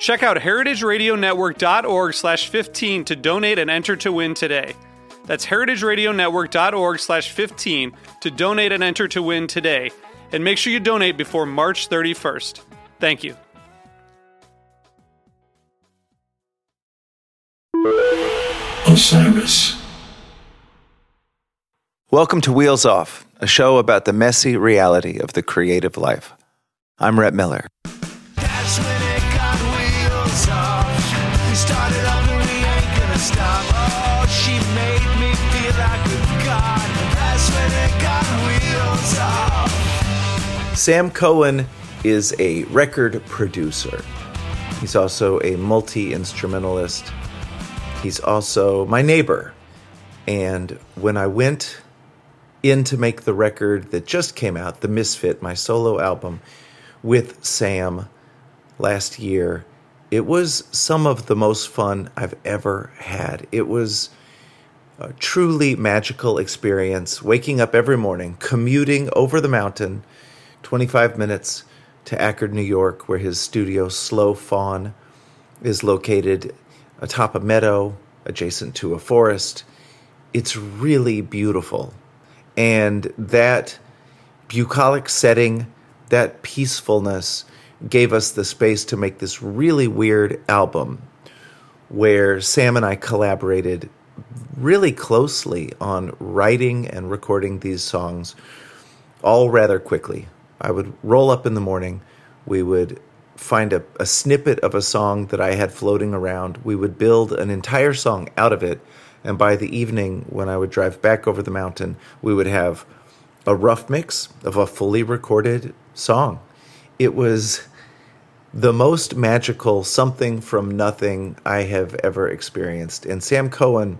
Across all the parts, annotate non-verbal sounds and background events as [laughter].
Check out heritageradionetwork.org slash 15 to donate and enter to win today. That's heritageradionetwork.org slash 15 to donate and enter to win today. And make sure you donate before March 31st. Thank you. Osiris. Welcome to Wheels Off, a show about the messy reality of the creative life. I'm Rhett Miller. Sam Cohen is a record producer. He's also a multi instrumentalist. He's also my neighbor. And when I went in to make the record that just came out, The Misfit, my solo album with Sam last year, it was some of the most fun I've ever had. It was a truly magical experience waking up every morning, commuting over the mountain 25 minutes to Accord, New York, where his studio, Slow Fawn, is located atop a meadow adjacent to a forest. It's really beautiful. And that bucolic setting, that peacefulness, gave us the space to make this really weird album where Sam and I collaborated really closely on writing and recording these songs all rather quickly. I would roll up in the morning, we would find a, a snippet of a song that I had floating around, we would build an entire song out of it, and by the evening, when I would drive back over the mountain, we would have a rough mix of a fully recorded song. It was the most magical something from nothing I have ever experienced. And Sam Cohen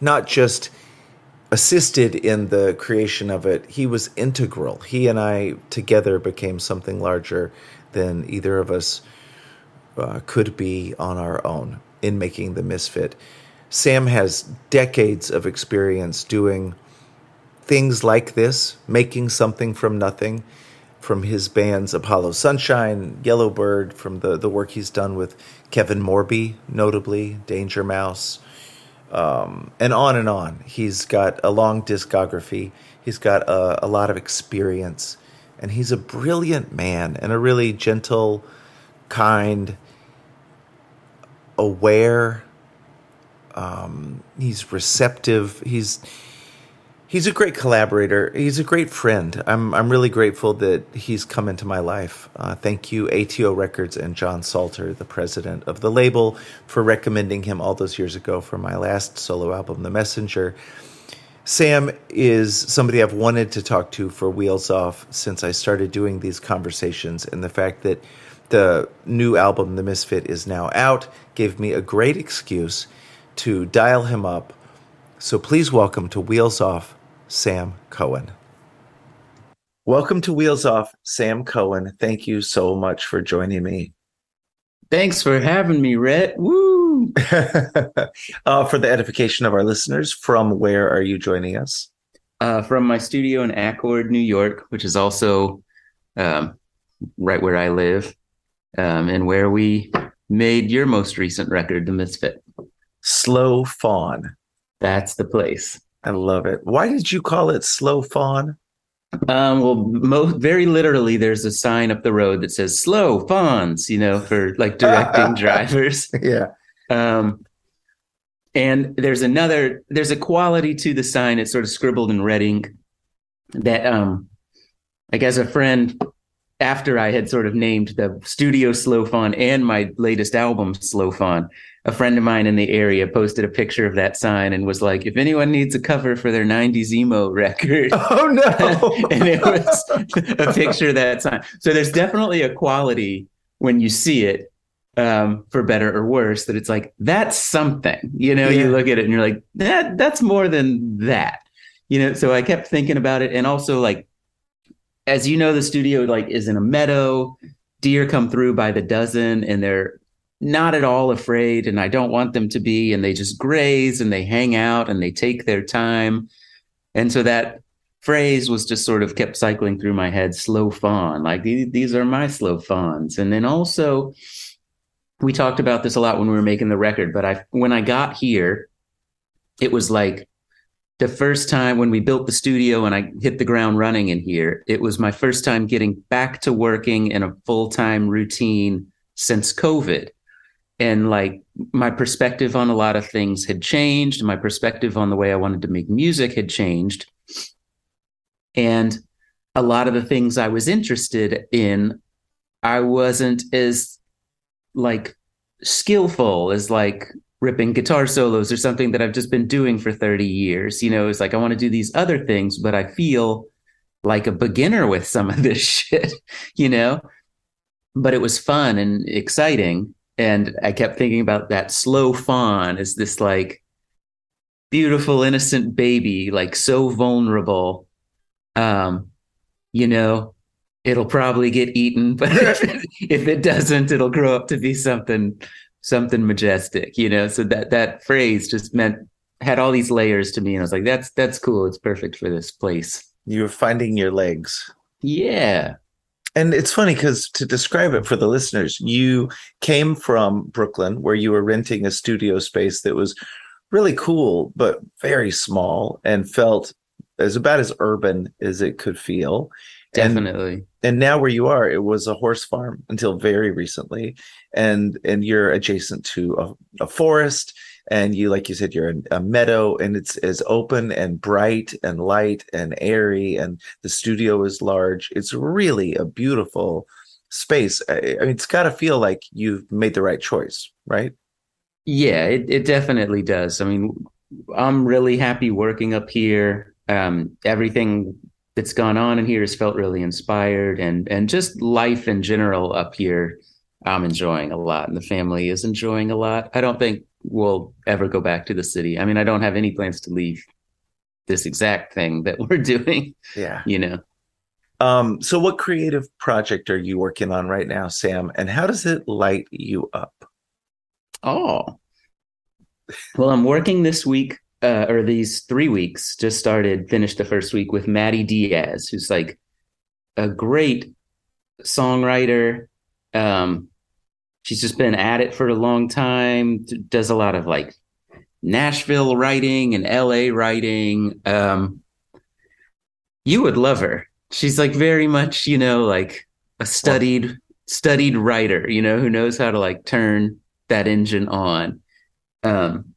not just assisted in the creation of it, he was integral. He and I together became something larger than either of us uh, could be on our own in making the Misfit. Sam has decades of experience doing things like this, making something from nothing, from his bands Apollo Sunshine, Yellowbird, from the, the work he's done with Kevin Morby, notably, Danger Mouse, um, and on and on. He's got a long discography, he's got a, a lot of experience, and he's a brilliant man and a really gentle, kind, aware. Um, he's receptive. He's he's a great collaborator. He's a great friend. I'm I'm really grateful that he's come into my life. Uh, thank you, ATO Records and Jon Salter, the president of the label, for recommending him all those years ago for my last solo album, The Messenger. Sam is somebody I've wanted to talk to for Wheels Off since I started doing these conversations, and the fact that the new album, The Misfit, is now out gave me a great excuse to dial him up. So please welcome to Wheels Off, Sam Cohen. Welcome to Wheels Off, Sam Cohen. Thank you so much for joining me. Thanks for having me, Rhett. Woo! [laughs] uh, for the edification of our listeners, from where are you joining us? Uh, from my studio in Accord, New York, which is also um, right where I live, um, and where we made your most recent record, The Misfit. Slow Fawn. That's the place. I love it. Why did you call it Slow Fawn? Um, well, mo- very literally, there's a sign up the road that says "Slow Fawns," you know, for like directing [laughs] drivers. Yeah. Um, and there's another there's a quality to the sign it's sort of scribbled in red ink that um like as a friend after i had sort of named the studio slow fawn and my latest album slow fawn a friend of mine in the area posted a picture of that sign and was like if anyone needs a cover for their 90s emo record [laughs] Oh no! [laughs] and it was a picture of that sign so there's definitely a quality when you see it um, for better or worse, that it's like that's something. You know, Yeah. you look at it and you're like, that that's more than that. You know, so I kept thinking about it, and also like, as you know, the studio like is in a meadow. Deer come through by the dozen, and they're not at all afraid, and I don't want them to be, and they just graze and they hang out and they take their time, and so that phrase was just sort of kept cycling through my head slow fawn. Like these, are my slow fawns. And then also we talked about this a lot when we were making the record, but I when I got here, it was like the first time when we built the studio and I hit the ground running in here, it was my first time getting back to working in a full-time routine since COVID. And like my perspective on a lot of things had changed, my perspective on the way I wanted to make music had changed. And a lot of the things I was interested in, I wasn't as like skillful as like ripping guitar solos or something that I've just been doing for 30 years. You know, it's like I want to do these other things, but I feel like a beginner with some of this [laughs] shit, you know? But it was fun and exciting. And I kept thinking about that slow fawn as this like beautiful, innocent baby, like so vulnerable. Um, you know, it'll probably get eaten, [laughs] but if it, if it doesn't, it'll grow up to be something something majestic, you know. So that that phrase just meant had all these layers to me, and I was like, that's that's cool. It's perfect for this place. You're finding your legs. Yeah, And it's funny because to describe it for the listeners, you came from Brooklyn where you were renting a studio space that was really cool, but very small and felt as about as urban as it could feel. And definitely. and now where you are it was a horse farm until very recently and and you're adjacent to a, a forest and you like you said you're in a meadow and it's as open and bright and light and airy and the studio is large it's really a beautiful space i, I mean it's got to feel like you've made the right choice right Yeah, it, it definitely does. I mean, I'm really happy working up here. Um, everything that's gone on in here has felt really inspired, and and just life in general up here, I'm enjoying a lot, and the family is enjoying a lot. I don't think we'll ever go back to the city. I mean, I don't have any plans to leave this exact thing that [laughs] we're doing. yeah You know. um so what creative project are you working on right now sam and how does it light you up Oh. Well, I'm working this week, uh, or these three weeks, just started, finished the first week with Madi Diaz, who's like a great songwriter. Um, she's just been at it for a long time, does a lot of like Nashville writing and LA writing. Um, you would love her. She's like very much, you know, like a studied, studied writer, you know, who knows how to like turn that engine on. Um,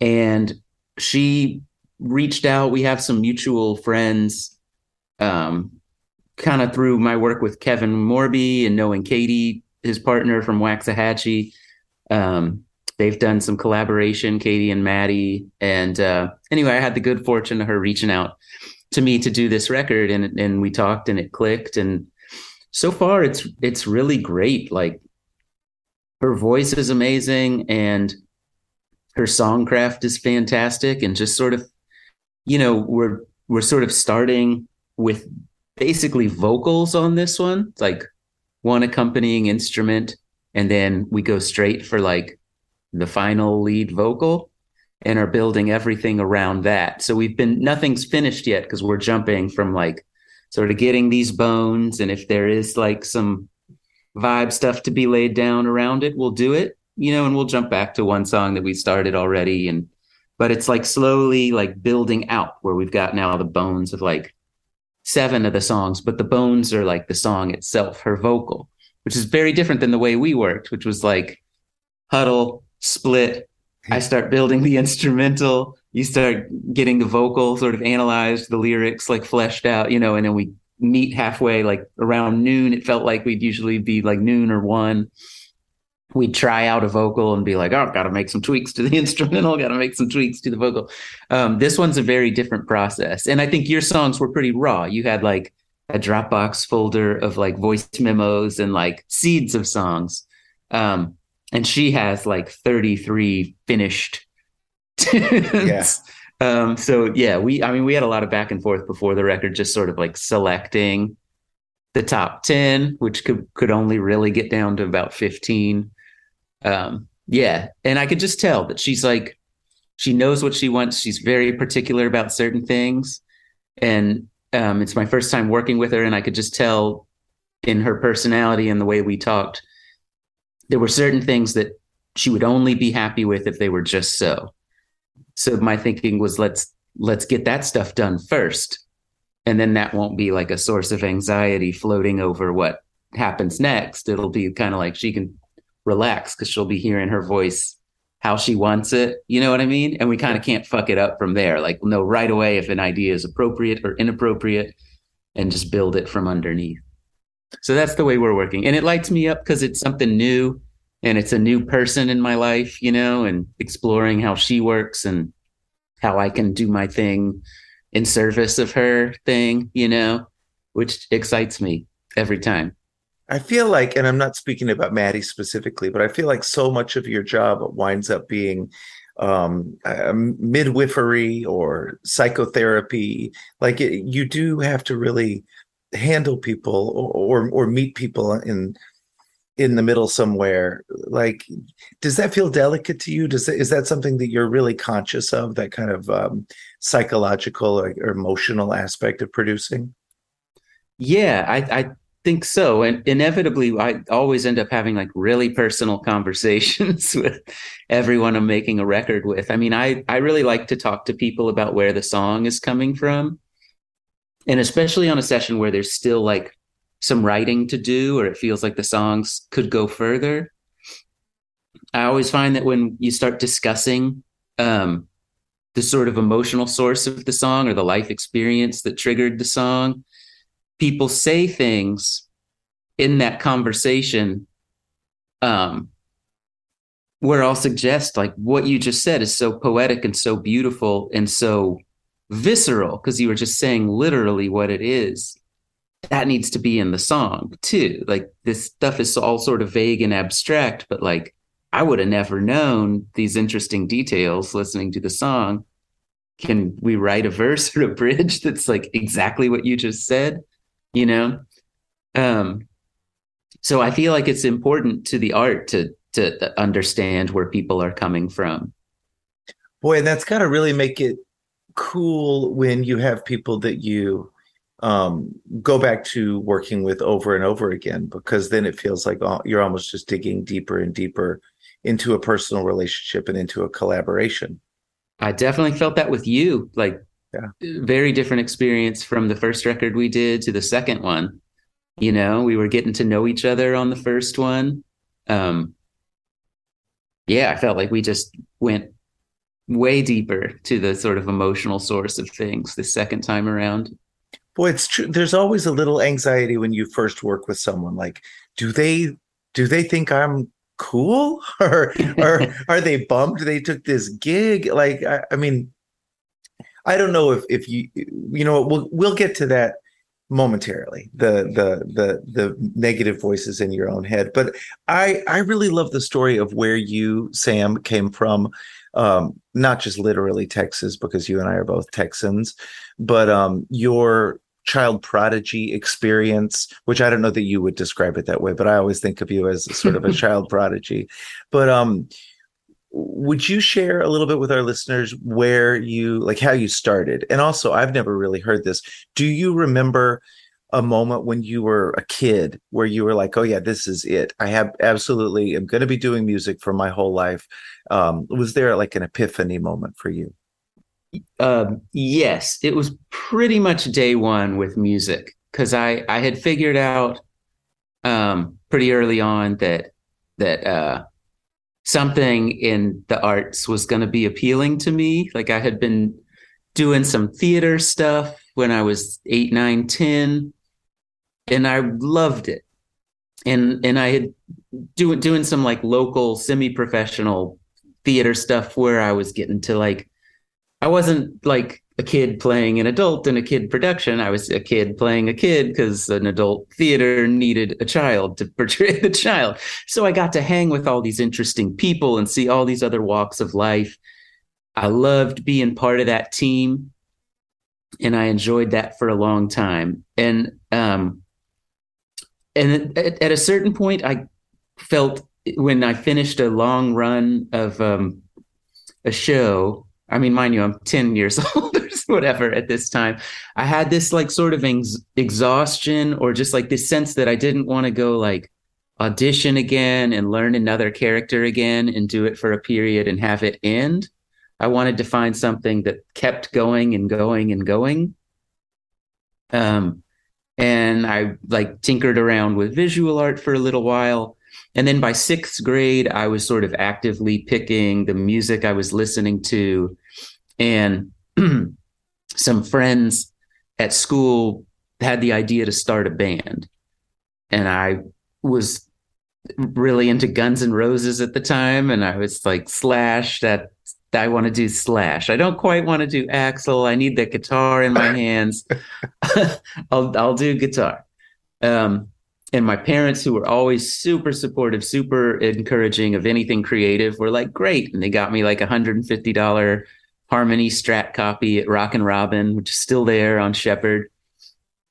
and she reached out. We have some mutual friends, um, kind of through my work with Kevin Morby and knowing Katie, his partner from Waxahatchee. Um, they've done some collaboration, Katie and Madi. And uh, anyway, I had the good fortune of her reaching out to me to do this record, and and we talked, and it clicked. And so far, it's it's really great. Like her voice is amazing and her songcraft is fantastic and just sort of you know we're we're sort of starting with basically vocals on this one It's like one accompanying instrument and then we go straight for like the final lead vocal and are building everything around that. So we've been nothing's finished yet because we're jumping from like sort of getting these bones and if there is like some vibe stuff to be laid down around it, we'll do it, you know, and we'll jump back to one song that we started already. And, but it's like slowly like building out where we've got now the bones of like seven of the songs, but the bones are like the song itself, her vocal, which is very different than the way we worked, which was like huddle, split, I start building the [laughs] instrumental. You start getting the vocal sort of analyzed, the lyrics like fleshed out, you know, and then we meet halfway, like around noon. It felt like we'd usually be like noon or one. We'd try out a vocal and be like, oh, got to make some tweaks to the [laughs] instrumental, got to make some tweaks to the vocal. Um, this one's a very different process. And I think your songs were pretty raw. You had like a Dropbox folder of like voice memos and like seeds of songs. Um, and she has like 33 finished [laughs] Yeah. um so yeah we i mean we had a lot of back and forth before the record just sort of like selecting the top 10 which could could only really get down to about 15 um yeah. And i could just tell that she's like she knows what she wants. She's very particular about certain things. And um it's my first time working with her and i could just tell in her personality and the way we talked there were certain things that she would only be happy with if they were just so. So my thinking was let's let's get that stuff done first. And then that won't be like a source of anxiety floating over what happens next. It'll be kind of like she can relax because she'll be hearing her voice how she wants it you know what i mean? And we kind of can't fuck it up from there. Like know right away if an idea is appropriate or inappropriate and just build it from underneath. So that's the way we're working. And it lights me up because it's something new and it's a new person in my life you know and exploring how she works and how i can do my thing in service of her thing you know which excites me every time I feel like, and I'm not speaking about Madi specifically, but I feel like so much of your job winds up being um, midwifery or psychotherapy. Like it, you do have to really handle people or, or or meet people in in the middle somewhere. Like, does that feel delicate to you? Does that, is that something that you're really conscious of? That kind of um, psychological or, or emotional aspect of producing? yeah i i think so. And inevitably i always end up having like really personal [laughs] conversations with everyone i'm making a record with. I mean i i really like to talk to people about where the song is coming from. And especially on a session where there's still like some writing to do or it feels like the songs could go further i always find that when you start discussing um the sort of emotional source of the song or the life experience that triggered the song people say things in that conversation um where I'll suggest like what you just said is so poetic and so beautiful and so visceral because you were just saying literally what it is. That needs to be in the song too. Like this stuff is all sort of vague and abstract but like I would have never known these interesting details listening to the song. Can we write a verse or a bridge that's like exactly what you just said you know um so i feel like it's important to the art to to understand where people are coming from Boy, and that's got to really make it cool when you have people that you um, go back to working with over and over again, because then it feels like you're almost just digging deeper and deeper into a personal relationship and into a collaboration. i definitely felt that with you like Yeah. very different experience from the first record we did to the second one you know we were getting to know each other on the first one um yeah i felt like we just went way deeper to the sort of emotional source of things the second time around Boy, it's true. There's always a little anxiety when you first work with someone. Like, do they do they think I'm cool, [laughs] or or are they bummed they took this gig? Like, I, I mean, I don't know if if you you know we'll we'll get to that momentarily the the the the negative voices in your own head. But i i really love the story of where you sam came from. Um not just literally texas because you and i are both texans but um your child prodigy experience which i don't know that you would describe it that way but i always think of you as sort of a [laughs] child prodigy. But um would you share a little bit with our listeners where you like how you started? And also i've never really heard this. Do you remember a moment when you were a kid where you were like oh yeah this is it. I have absolutely am going to be doing music for my whole life. Um was there like an epiphany moment for you? Um, yes, it was pretty much day one with music because I I had figured out um, pretty early on that that uh, something in the arts was going to be appealing to me. Like I had been doing some theater stuff when I was eight, nine, ten, and I loved it. And and I had doing doing some like local semi-professional theater stuff where I was getting to like I wasn't like a kid playing an adult in a kid production. I was a kid playing a kid because an adult theater needed a child to [laughs] portray the child. So I got to hang with all these interesting people and see all these other walks of life. I loved being part of that team and I enjoyed that for a long time. And um and at, at a certain point I felt when I finished a long run of um a show I mean, mind you, I'm 10 years [laughs] old or [laughs] whatever at this time. I had this like sort of ex- exhaustion or just like this sense that I didn't want to go like audition again and learn another character again and do it for a period and have it end. I wanted to find something that kept going and going and going. Um, and I like tinkered around with visual art for a little while and then by sixth grade, I was sort of actively picking the music I was listening to. And [clears throat] some friends at school had the idea to start a band. And I was really into Guns and Roses at the time. And I was like, Slash, that I want to do Slash. I don't quite want to do Axl. I need the guitar in my [laughs] hands. [laughs] I'll, I'll do guitar. Um, and my parents who were always super supportive super encouraging of anything creative were like great and they got me like a $150 harmony strat copy at Rockin' Robin which is still there on shepherd.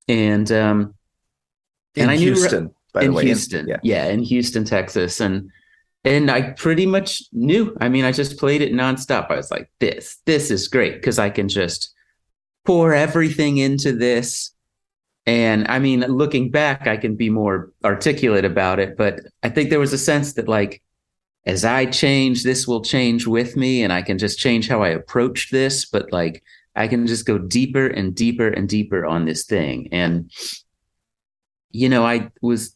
And um in and i Houston, knew by the in way. houston. yeah. yeah in houston texas. And and i pretty much knew. I mean i just played it nonstop. I was like this this is great because i can just pour everything into this. And I mean, looking back, I can be more articulate about it, but I think there was a sense that, like, as I change, this will change with me, and I can just change how I approach this. But, like, I can just go deeper and deeper and deeper on this thing. And, you know, I was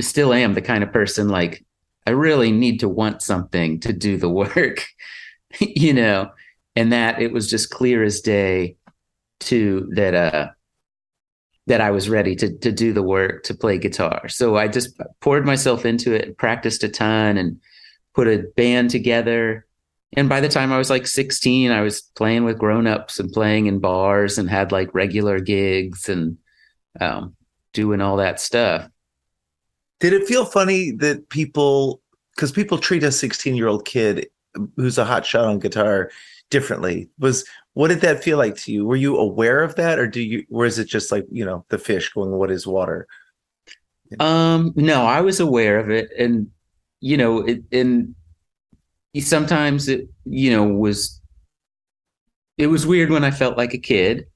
still am the kind of person, like, I really need to want something to do the [laughs] work, you know, and that it was just clear as day, to that, uh, that I was ready to to do the work to play guitar. So I just poured myself into it, and practiced a ton, and put a band together. And by the time I was like 16, I was playing with grown-ups and playing in bars and had like regular gigs and um, doing all that stuff. Did it feel funny that people, because people treat a 16 year old kid who's a hot shot on guitar differently? Was what did that feel like to you? Were you aware of that, or do you, or is it just like you know the fish going, "What is water"? Um, no, I was aware of it, and you know, it, and sometimes it, you know, was it was weird when I felt like a kid,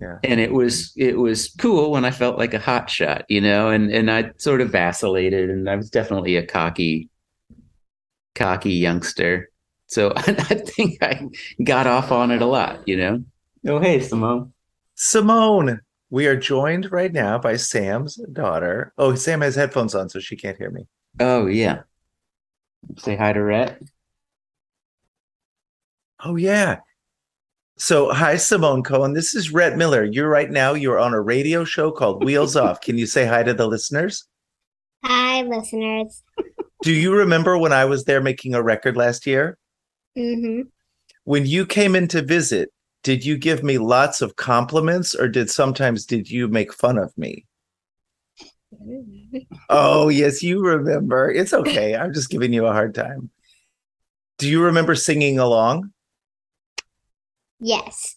Yeah. and it was it was cool when I felt like a hot shot, you know, and and I sort of vacillated, and I was definitely a cocky, cocky youngster. So [laughs] I think I got off on it a lot, you know. Oh, hey, Simone. Simone, we are joined right now by Sam's daughter. Oh, Sam has headphones on, so she can't hear me. Oh yeah. Say hi to Rhett. Oh yeah. So hi, Simone Cohen. This is Rhett Miller. You're right now. You're on a radio show called Wheels [laughs] Off. Can you say hi to the listeners? Hi, listeners. Do you remember when I was there making a record last year? Mm-hmm. When you came in to visit, did you give me lots of compliments, or did sometimes did you make fun of me? [laughs] Oh yes, you remember. It's okay. I'm just giving you a hard time. Do you remember singing along? Yes.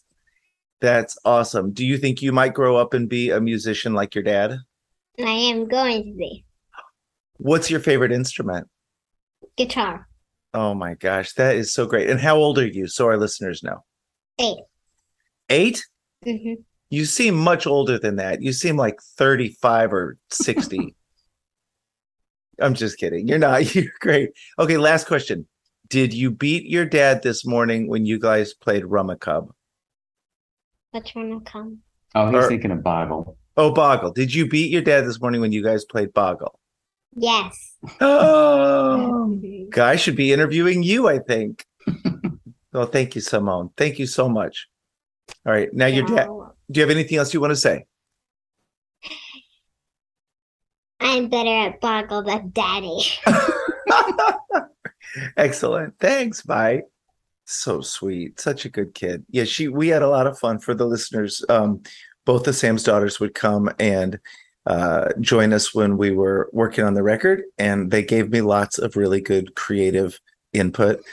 That's awesome. Do you think you might grow up and be a musician like your dad? I am going to be. What's your favorite instrument? Guitar. Oh my gosh, that is so great. And how old are you? So our listeners know. Eight. Eight? Mm-hmm. You seem much older than that. You seem like 35 or 60. [laughs] I'm just kidding. You're not. [laughs] You're great. Okay, last question. Did you beat your dad this morning when you guys played Rummikub? Which one come? Oh, he's Or- thinking of Boggle. Oh, Boggle. Did you beat your dad this morning when you guys played Boggle? Yes. [gasps] Oh, oh, guy should be interviewing you, I think. [laughs] well, thank you, Simone. Thank you so much. All right. Now your dad. Do you have anything else you want to say? I'm better at Boggle than Daddy. [laughs] Excellent. Thanks. Bye. So sweet. Such a good kid. Yeah, she we had a lot of fun for the listeners. Um, both of Sam's daughters would come and uh, join us when we were working on the record, and they gave me lots of really good creative input.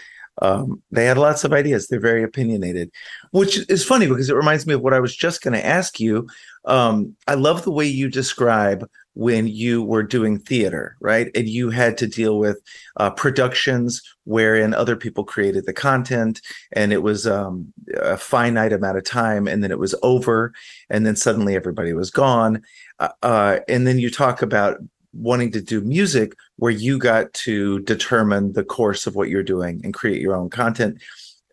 Um, they had lots of ideas. They're very opinionated, which is funny because it reminds me of what I was just going to ask you. Um, I love the way you describe when you were doing theater, right? And you had to deal with uh, productions wherein other people created the content and it was um, a finite amount of time and then it was over and then suddenly everybody was gone. Uh, uh, and then you talk about wanting to do music where you got to determine the course of what you're doing and create your own content.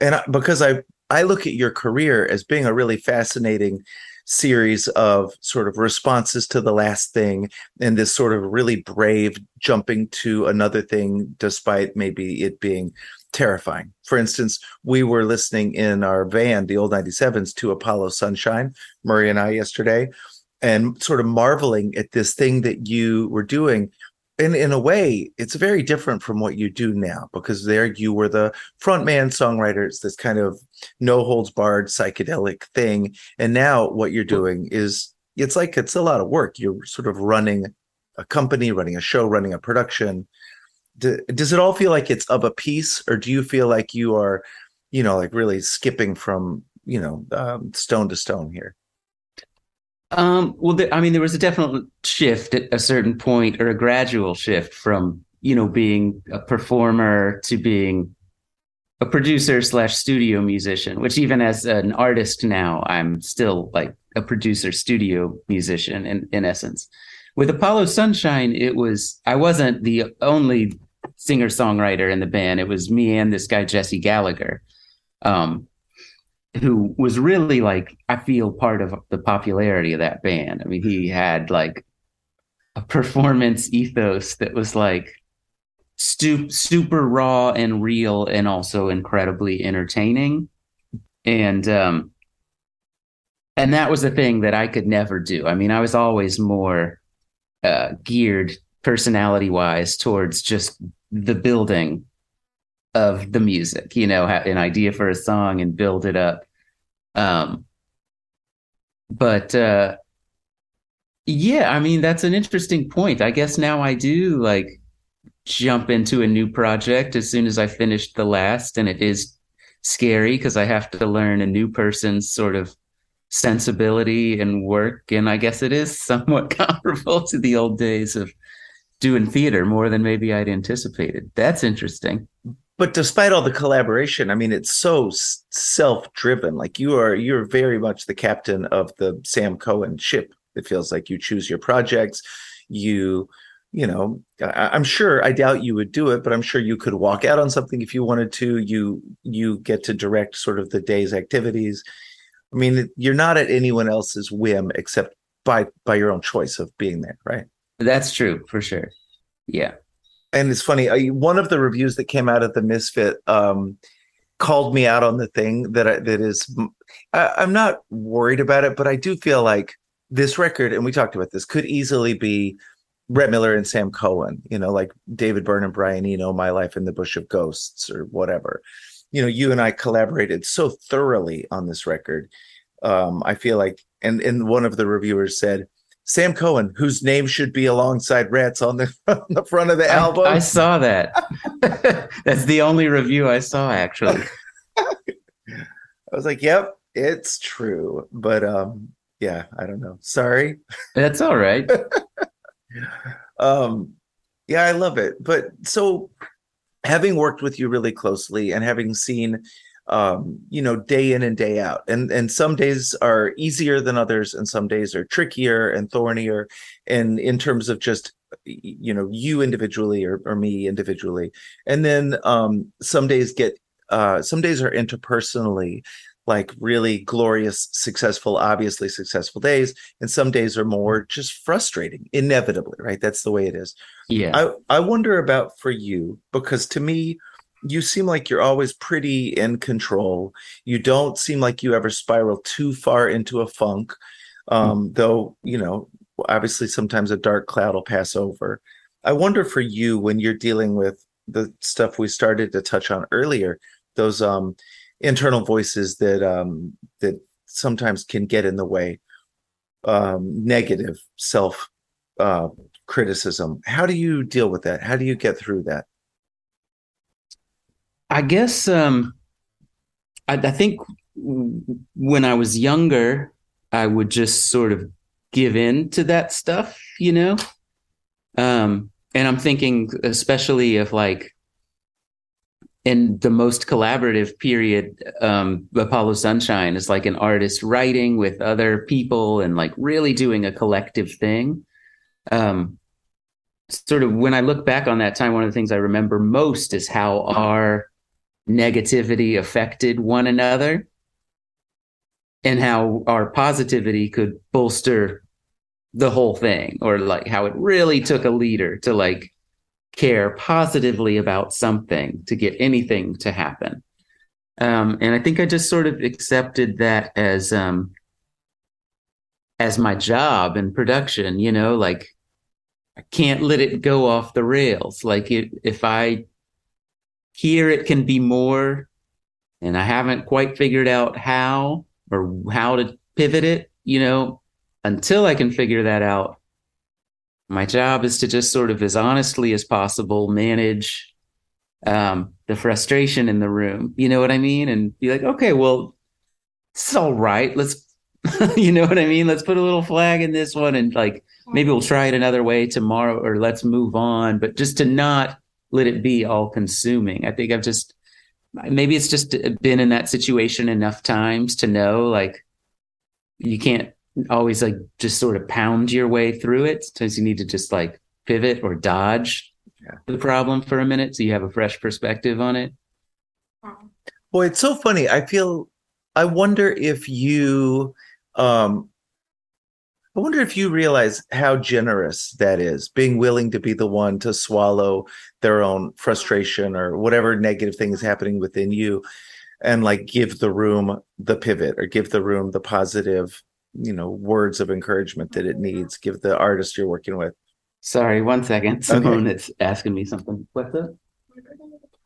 And because I I look at your career as being a really fascinating series of sort of responses to the last thing and this sort of really brave jumping to another thing despite maybe it being terrifying. For instance, we were listening in our van, the old 97s, to Apollo Sunshine, Murry and I yesterday, and sort of marveling at this thing that you were doing. And in a way, it's very different from what you do now because there you were the frontman songwriter. It's this kind of no holds barred psychedelic thing. And now what you're doing is it's like it's a lot of work. You're sort of running a company, running a show, running a production. Does it all feel like it's of a piece, or do you feel like you are, you know, like really skipping from, you know, um, stone to stone here? Um, well, I mean, there was a definite shift at a certain point, or a gradual shift from you know being a performer to being a producer slash studio musician. Which even as an artist now, I'm still like a producer studio musician in in essence. With Apollo Sunshine, it was I wasn't the only singer songwriter in the band. It was me and this guy Jesse Gallagher. Um, who was really like I feel part of the popularity of that band. I mean, he had like a performance ethos that was like stu- super raw and real and also incredibly entertaining. And um and that was a thing that I could never do. I mean, I was always more uh geared personality wise towards just the building of the music, you know, an idea for a song and build it up. Um, but uh, yeah, I mean, that's an interesting point. I guess now I do like jump into a new project as soon as I finish the last, and it is scary because I have to learn a new person's sort of sensibility and work. And I guess it is somewhat [laughs] comparable to the old days of doing theater more than maybe I'd anticipated. That's interesting but despite all the collaboration i mean it's so self-driven. Like you are you're very much the captain of the sam cohen ship. It feels like you choose your projects. You you know I, am sure i doubt you would do it but i'm sure you could walk out on something if you wanted to. You you get to direct sort of the day's activities. I mean you're not at anyone else's whim except by by your own choice of being there right? That's true for sure. Yeah and it's funny. I, one of the reviews that came out of the Misfit um, called me out on the thing that I, that is. I, I'm not worried about it, but I do feel like this record, and we talked about this, could easily be Rhett Miller and Sam Cohen. You know, like David Byrne and Brian Eno, My Life in the Bush of Ghosts, or whatever. You know, you and I collaborated so thoroughly on this record. Um, I feel like, and and one of the reviewers said Sam Cohen, whose name should be alongside Rhett's on the, [laughs] on the front of the album. I, I saw that. [laughs] That's the only review I saw, actually. [laughs] I was like, "Yep, it's true," but um, yeah, I don't know. Sorry. That's all right. um, yeah, I love it. But so, having worked with you really closely and having seen um, you know, day in and day out. And and some days are easier than others, and some days are trickier and thornier. And in terms of just you know you individually or, or me individually and then um some days get uh some days are interpersonally like really glorious, successful, obviously successful days, and some days are more just frustrating, inevitably, right? That's the way it is. Yeah. I, I wonder about for you because to me, you seem like you're always pretty in control. You don't seem like you ever spiral too far into a funk, um, though, you know, obviously sometimes a dark cloud will pass over. I wonder for you when you're dealing with the stuff we started to touch on earlier, those um, internal voices that um, that sometimes can get in the way, um, negative self uh, criticism. How do you deal with that? How do you get through that? I guess um, I, I think when I was younger, I would just sort of give in to that stuff, you know. Um, and I'm thinking, especially of like in the most collaborative period, um, Apollo Sunshine is like an artist writing with other people and like really doing a collective thing. Um, sort of when I look back on that time, one of the things I remember most is how our negativity affected one another and how our positivity could bolster the whole thing or like how it really took a leader to like care positively about something to get anything to happen. Um, and i think i just sort of accepted that as um, as my job in production you know like i can't let it go off the rails. Like it, if i hear it can be more and i haven't quite figured out how or how to pivot it you know until I can figure that out, my job is to just sort of as honestly as possible manage um, the frustration in the room. You know what I mean? And be like, okay, well, it's all right. Let's, [laughs] you know what I mean? Let's put a little flag in this one and like maybe we'll try it another way tomorrow or let's move on. But just to not let it be all consuming. I think I've just, maybe it's just been in that situation enough times to know like you can't always like just sort of pound your way through it. Sometimes you need to just like pivot or dodge Yeah. the problem for a minute so you have a fresh perspective on it. Boy, it's so funny. I feel I wonder if you um I wonder if you realize how generous that is, being willing to be the one to swallow their own frustration or whatever negative thing is happening within you and like give the room the pivot or give the room the positive, you know, words of encouragement that it needs. Give the artist you're working with. Sorry, one second. Someone that's asking me something. What's up?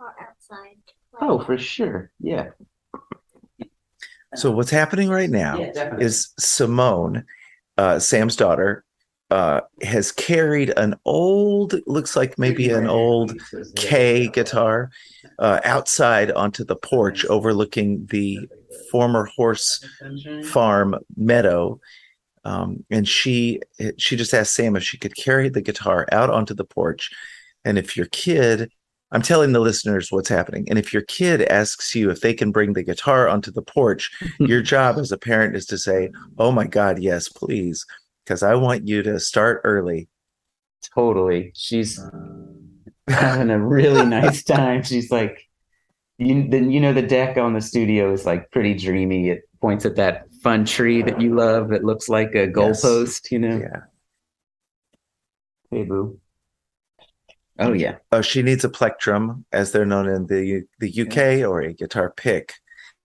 Outside. Oh, for sure. Yeah. So what's happening right now Yeah, is Simone, uh, Sam's daughter, uh, has carried an old, looks like maybe an old Kay guitar, uh, outside onto the porch overlooking the former horse farm meadow. Um, and she she just asked Sam if she could carry the guitar out onto the porch. And if your kid, I'm telling the listeners what's happening. And if your kid asks you if they can bring the guitar onto the porch, [laughs] your job as a parent is to say, "Oh my God, yes, please," because I want you to start early. Totally. She's [laughs] having a really nice time. She's like, you, then you know, the deck on the studio is like pretty dreamy. It points at that fun tree that you love that looks like a goalpost, you know? Yeah. Hey, boo. Oh, yeah. Oh, she needs a plectrum, as they're known in the the UK, or a guitar pick.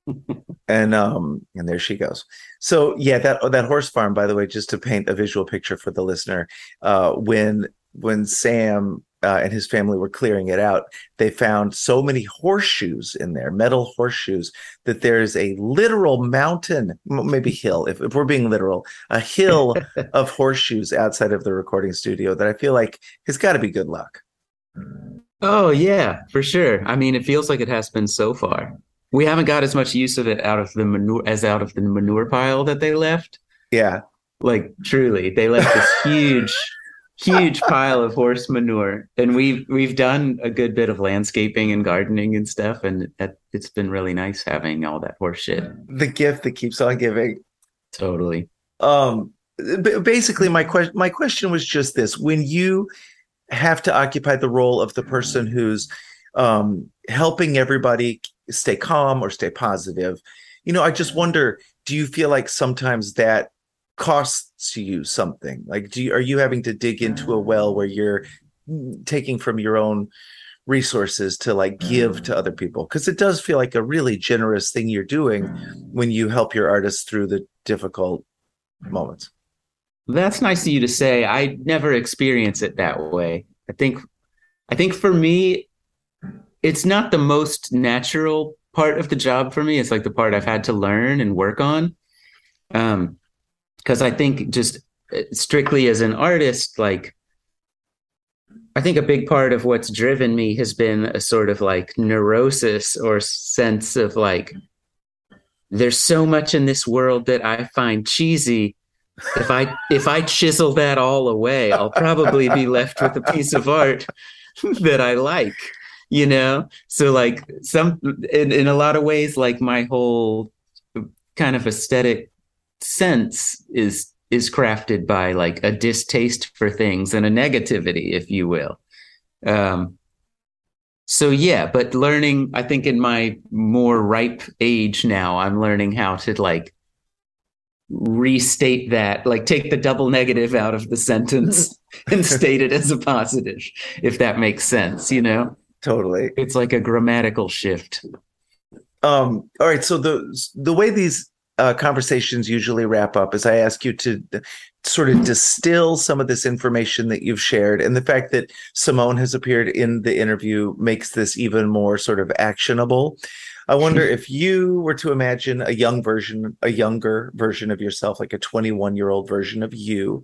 [laughs] and um, and there she goes. So yeah, that that horse farm, by the way, just to paint a visual picture for the listener, uh, when when Sam uh, and his family were clearing it out, they found so many horseshoes in there, metal horseshoes, that there's a literal mountain, maybe hill, if, if we're being literal, a hill [laughs] of horseshoes outside of the recording studio that I feel like has got to be good luck. Oh, yeah, for sure. I mean, it feels like it has been so far. We haven't got as much use of it out of the manure as out of the manure pile that they left. Yeah. Like truly, they left this [laughs] huge, huge pile of horse manure, and we've we've done a good bit of landscaping and gardening and stuff, and it, it's been really nice having all that horse shit. The gift that keeps on giving. Totally. Um, basically, my question my question was just this: when you have to occupy the role of the person who's um, helping everybody stay calm or stay positive, you know, I just wonder, do you feel like sometimes that costs you something? Like, do you, are you having to dig into a mm. well where you're taking from your own resources to like give to mm. other people? Because it does feel like a really generous thing you're doing mm. when you help your artists through the difficult moments. That's nice of you to say. I never experience it that way. I think I think for me it's not the most natural part of the job for me. It's like the part I've had to learn and work on. Um because I think just uh, strictly as an artist like I think a big part of what's driven me has been a sort of like neurosis or sense of like there's so much in this world that I find cheesy if I if I chisel that all away, I'll probably be left with a piece of art that I like, you know? So like some in, in a lot of ways, like my whole kind of aesthetic sense is is crafted by like a distaste for things and a negativity, if you will. Um so yeah, but learning, I think in my more ripe age now, I'm learning how to like restate that, like take the double negative out of the sentence [laughs] and state it as a positive, if that makes sense, you know? Totally. It's like a grammatical shift. Um, all right. So the the way these uh, conversations usually wrap up is I ask you to sort of distill some of this information that you've shared, and the fact that Simone has appeared in the interview makes this even more sort of actionable. I wonder if you were to imagine a young version, a younger version of yourself, like a 21 year old version of you.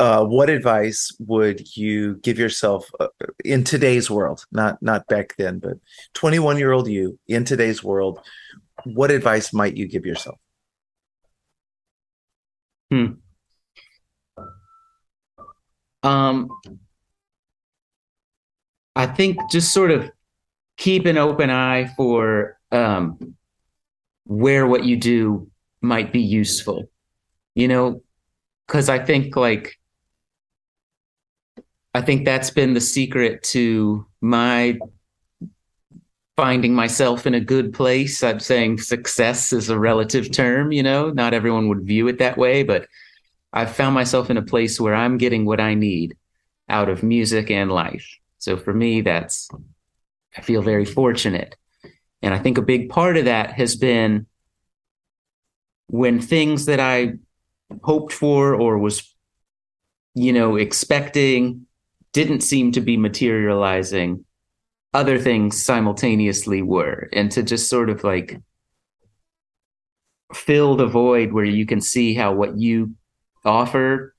Uh, what advice would you give yourself uh, in today's world? Not not back then, but 21 year old you in today's world. What advice might you give yourself? Hmm. Um, I think just sort of keep an open eye for um, where what you do might be useful. You know, because I think like I think that's been the secret to my finding myself in a good place. I'm saying success is a relative term, you know, not everyone would view it that way, but I've found myself in a place where I'm getting what I need out of music and life. So for me, that's, I feel very fortunate. And I think a big part of that has been when things that I hoped for or was, you know, expecting didn't seem to be materializing other things simultaneously were and to just sort of like fill the void where you can see how what you offer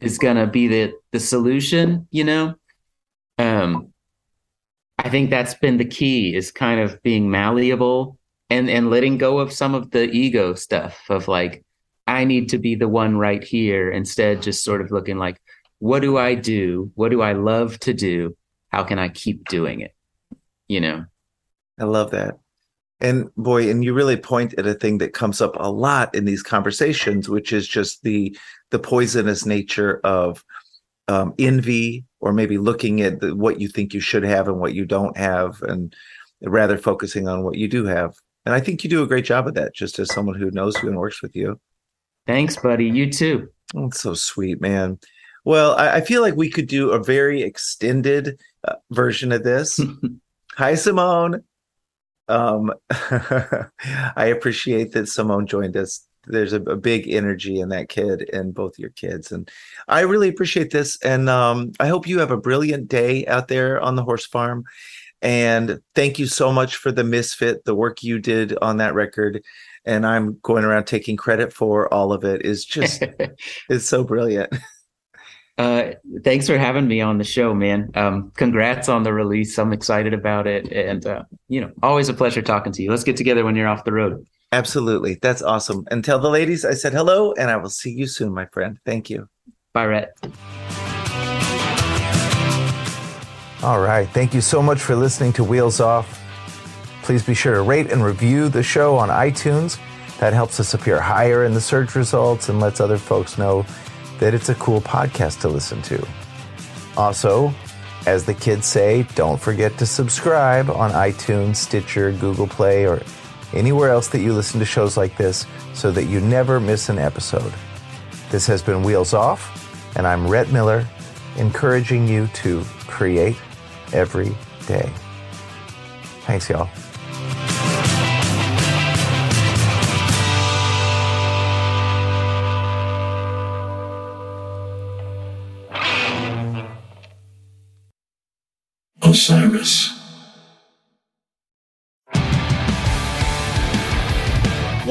is going to be the the solution you know um i think that's been the key is kind of being malleable and and letting go of some of the ego stuff of like i need to be the one right here instead just sort of looking like what do i do? What do i love to do? How can i keep doing it? You know? I love that. And boy, and you really point at a thing that comes up a lot in these conversations, which is just the the poisonous nature of um, envy, or maybe looking at the, what you think you should have and what you don't have, and rather focusing on what you do have. And I think you do a great job of that, just as someone who knows you and works with you. thanks buddy you too it's so sweet, man. Well, I, I feel like we could do a very extended uh, version of this. [laughs] Hi, Simone. Um, [laughs] I appreciate that Simone joined us. There's a, a big energy in that kid and both your kids, and I really appreciate this. And um, I hope you have a brilliant day out there on the horse farm. And thank you so much for the misfit, the work you did on that record. And I'm going around taking credit for all of it. Is just [laughs] it's so brilliant. Uh, thanks for having me on the show, man. Um, congrats on the release. I'm excited about it, and uh, you know, always a pleasure talking to you. Let's get together when you're off the road. Absolutely, that's awesome. And tell the ladies I said hello, and I will see you soon, my friend. Thank you. Bye, Rhett. All right. Thank you so much for listening to Wheels Off. Please be sure to rate and review the show on iTunes. That helps us appear higher in the search results and lets other folks know that it's a cool podcast to listen to. Also, as the kids say, don't forget to subscribe on iTunes, Stitcher, Google Play, or anywhere else that you listen to shows like this so that you never miss an episode. This has been Wheels Off, and I'm Rhett Miller, encouraging you to create every day. Thanks, y'all. Osiris.